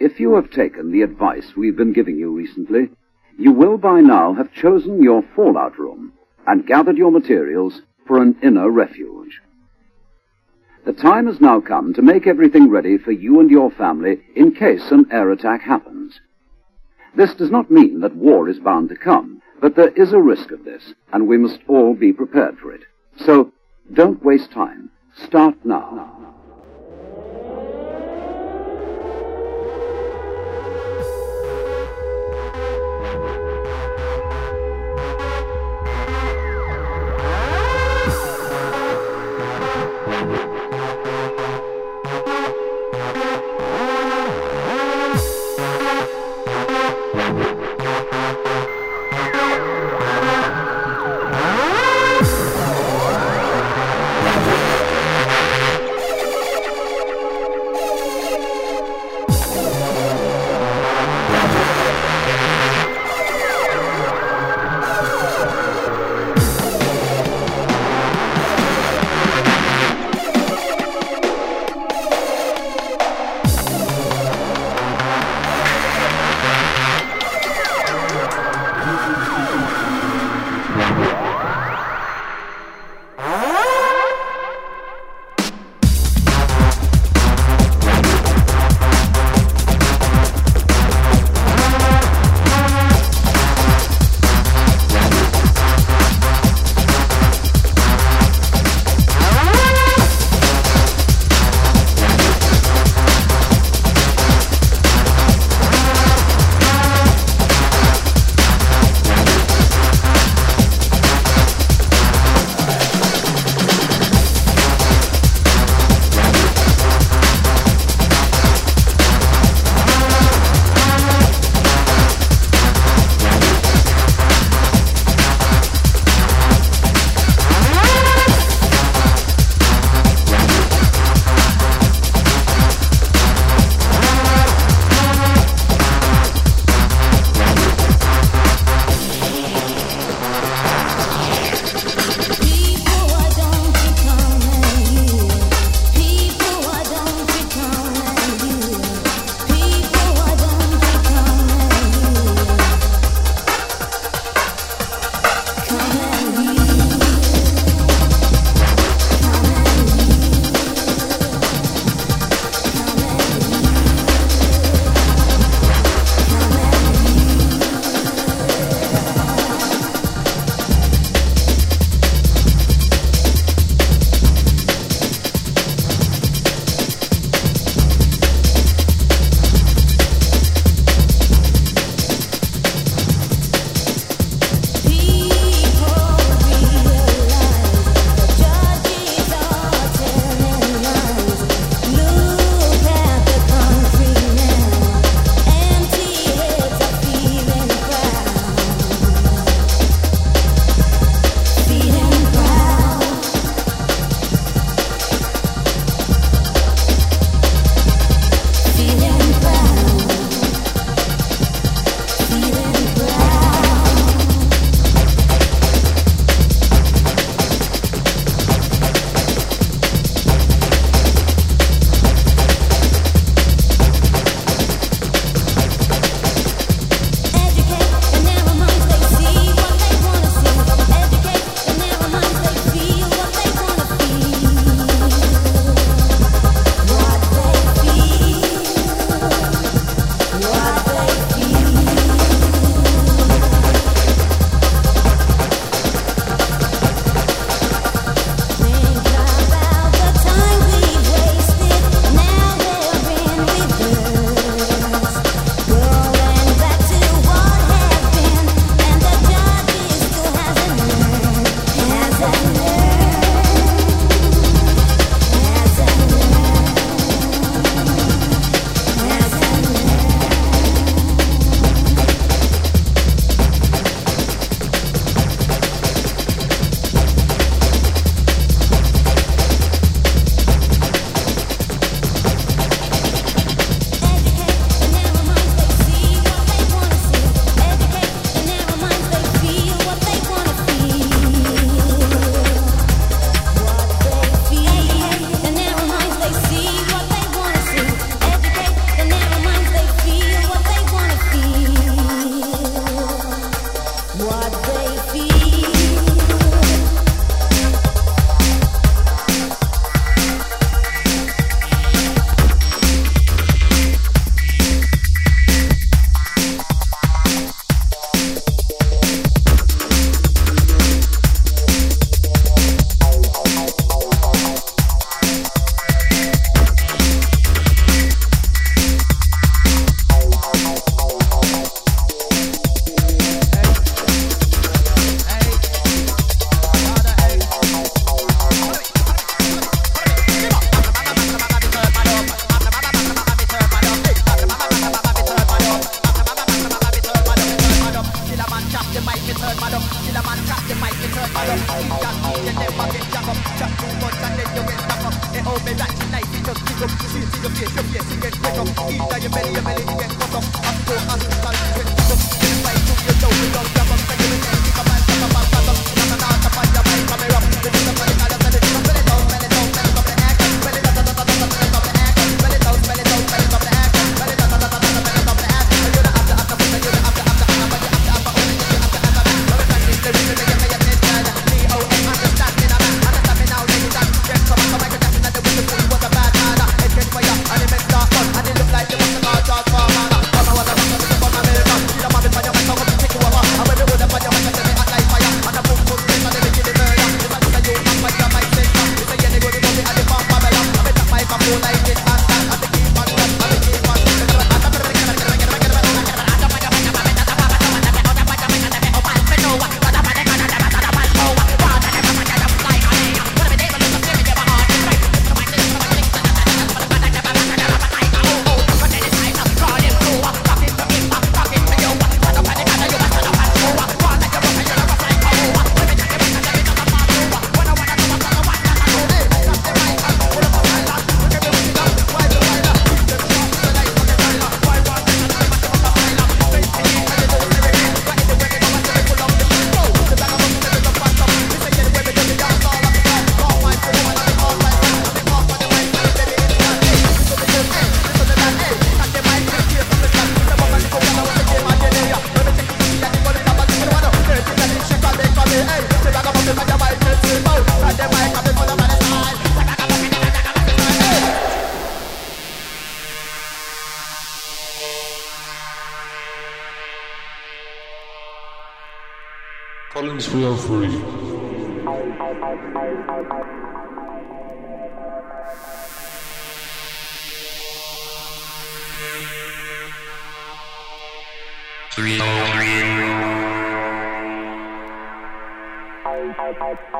If you have taken the advice we've been giving you recently, you will by now have chosen your fallout room and gathered your materials for an inner refuge. The time has now come to make everything ready for you and your family in case an air attack happens. This does not mean that war is bound to come, but there is a risk of this, and we must all be prepared for it. So, don't waste time. Start now.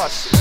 Watch.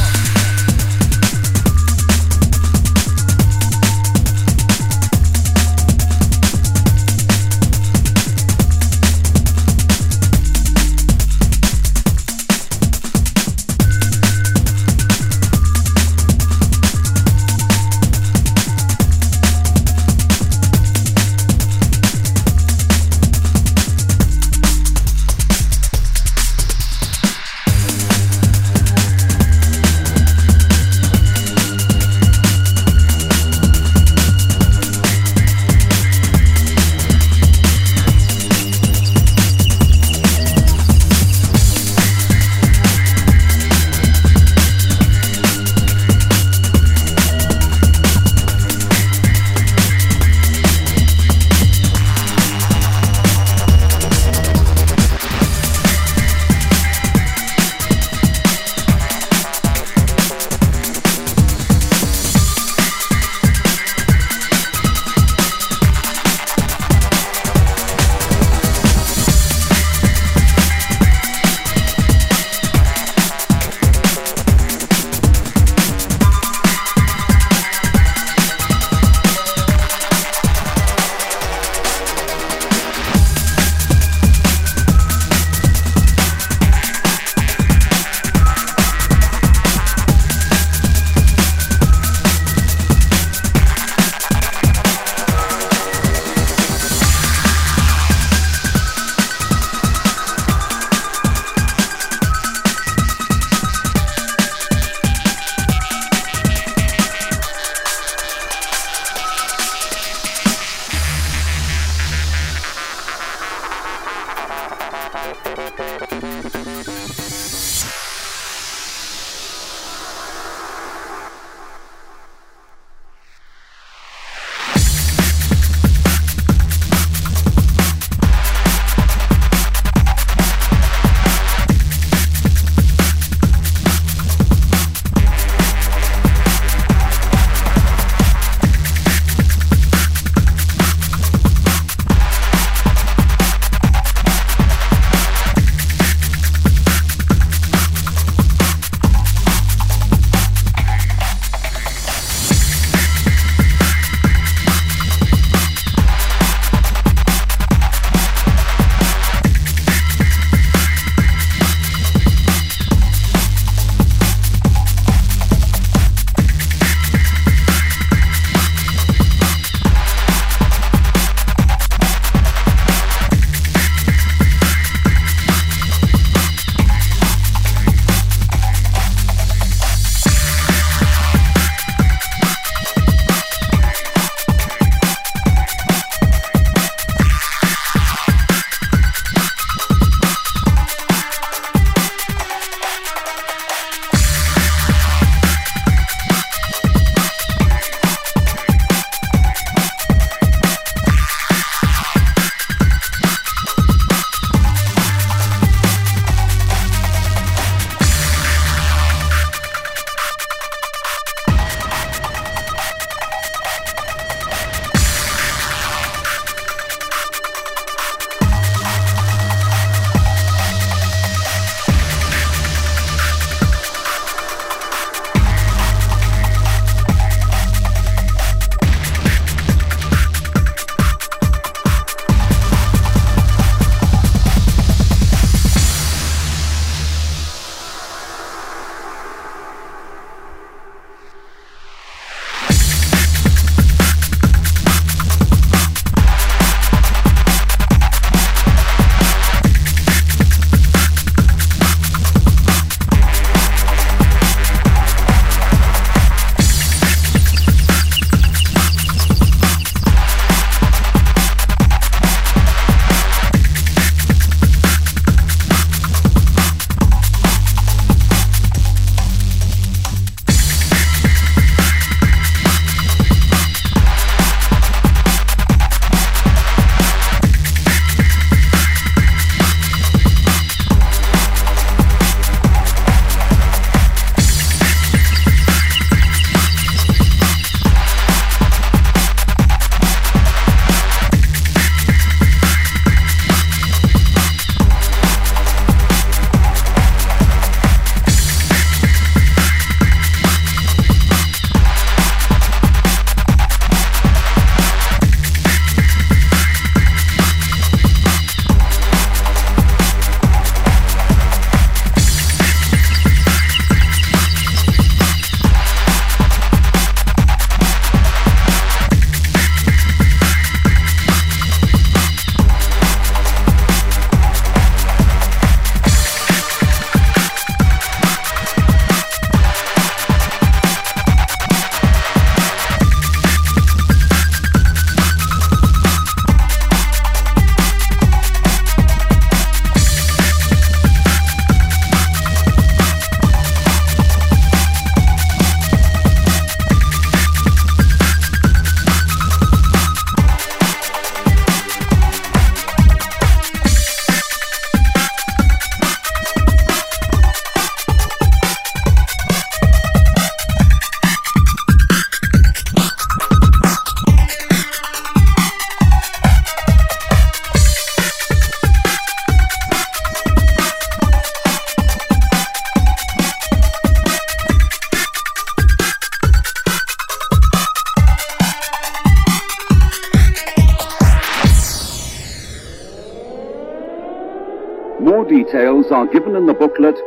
Booklet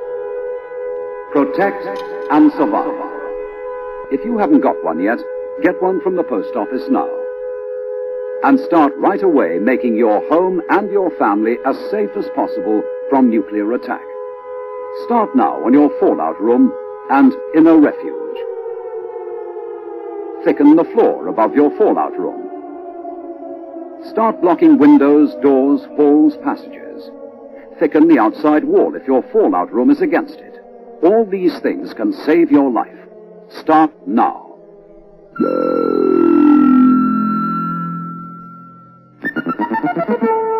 Protect and Survive. If you haven't got one yet, get one from the post office now. And start right away making your home and your family as safe as possible from nuclear attack. Start now on your fallout room and inner refuge. Thicken the floor above your fallout room. Start blocking windows, doors, halls, passages thicken the outside wall if your fallout room is against it. All these things can save your life. Start now.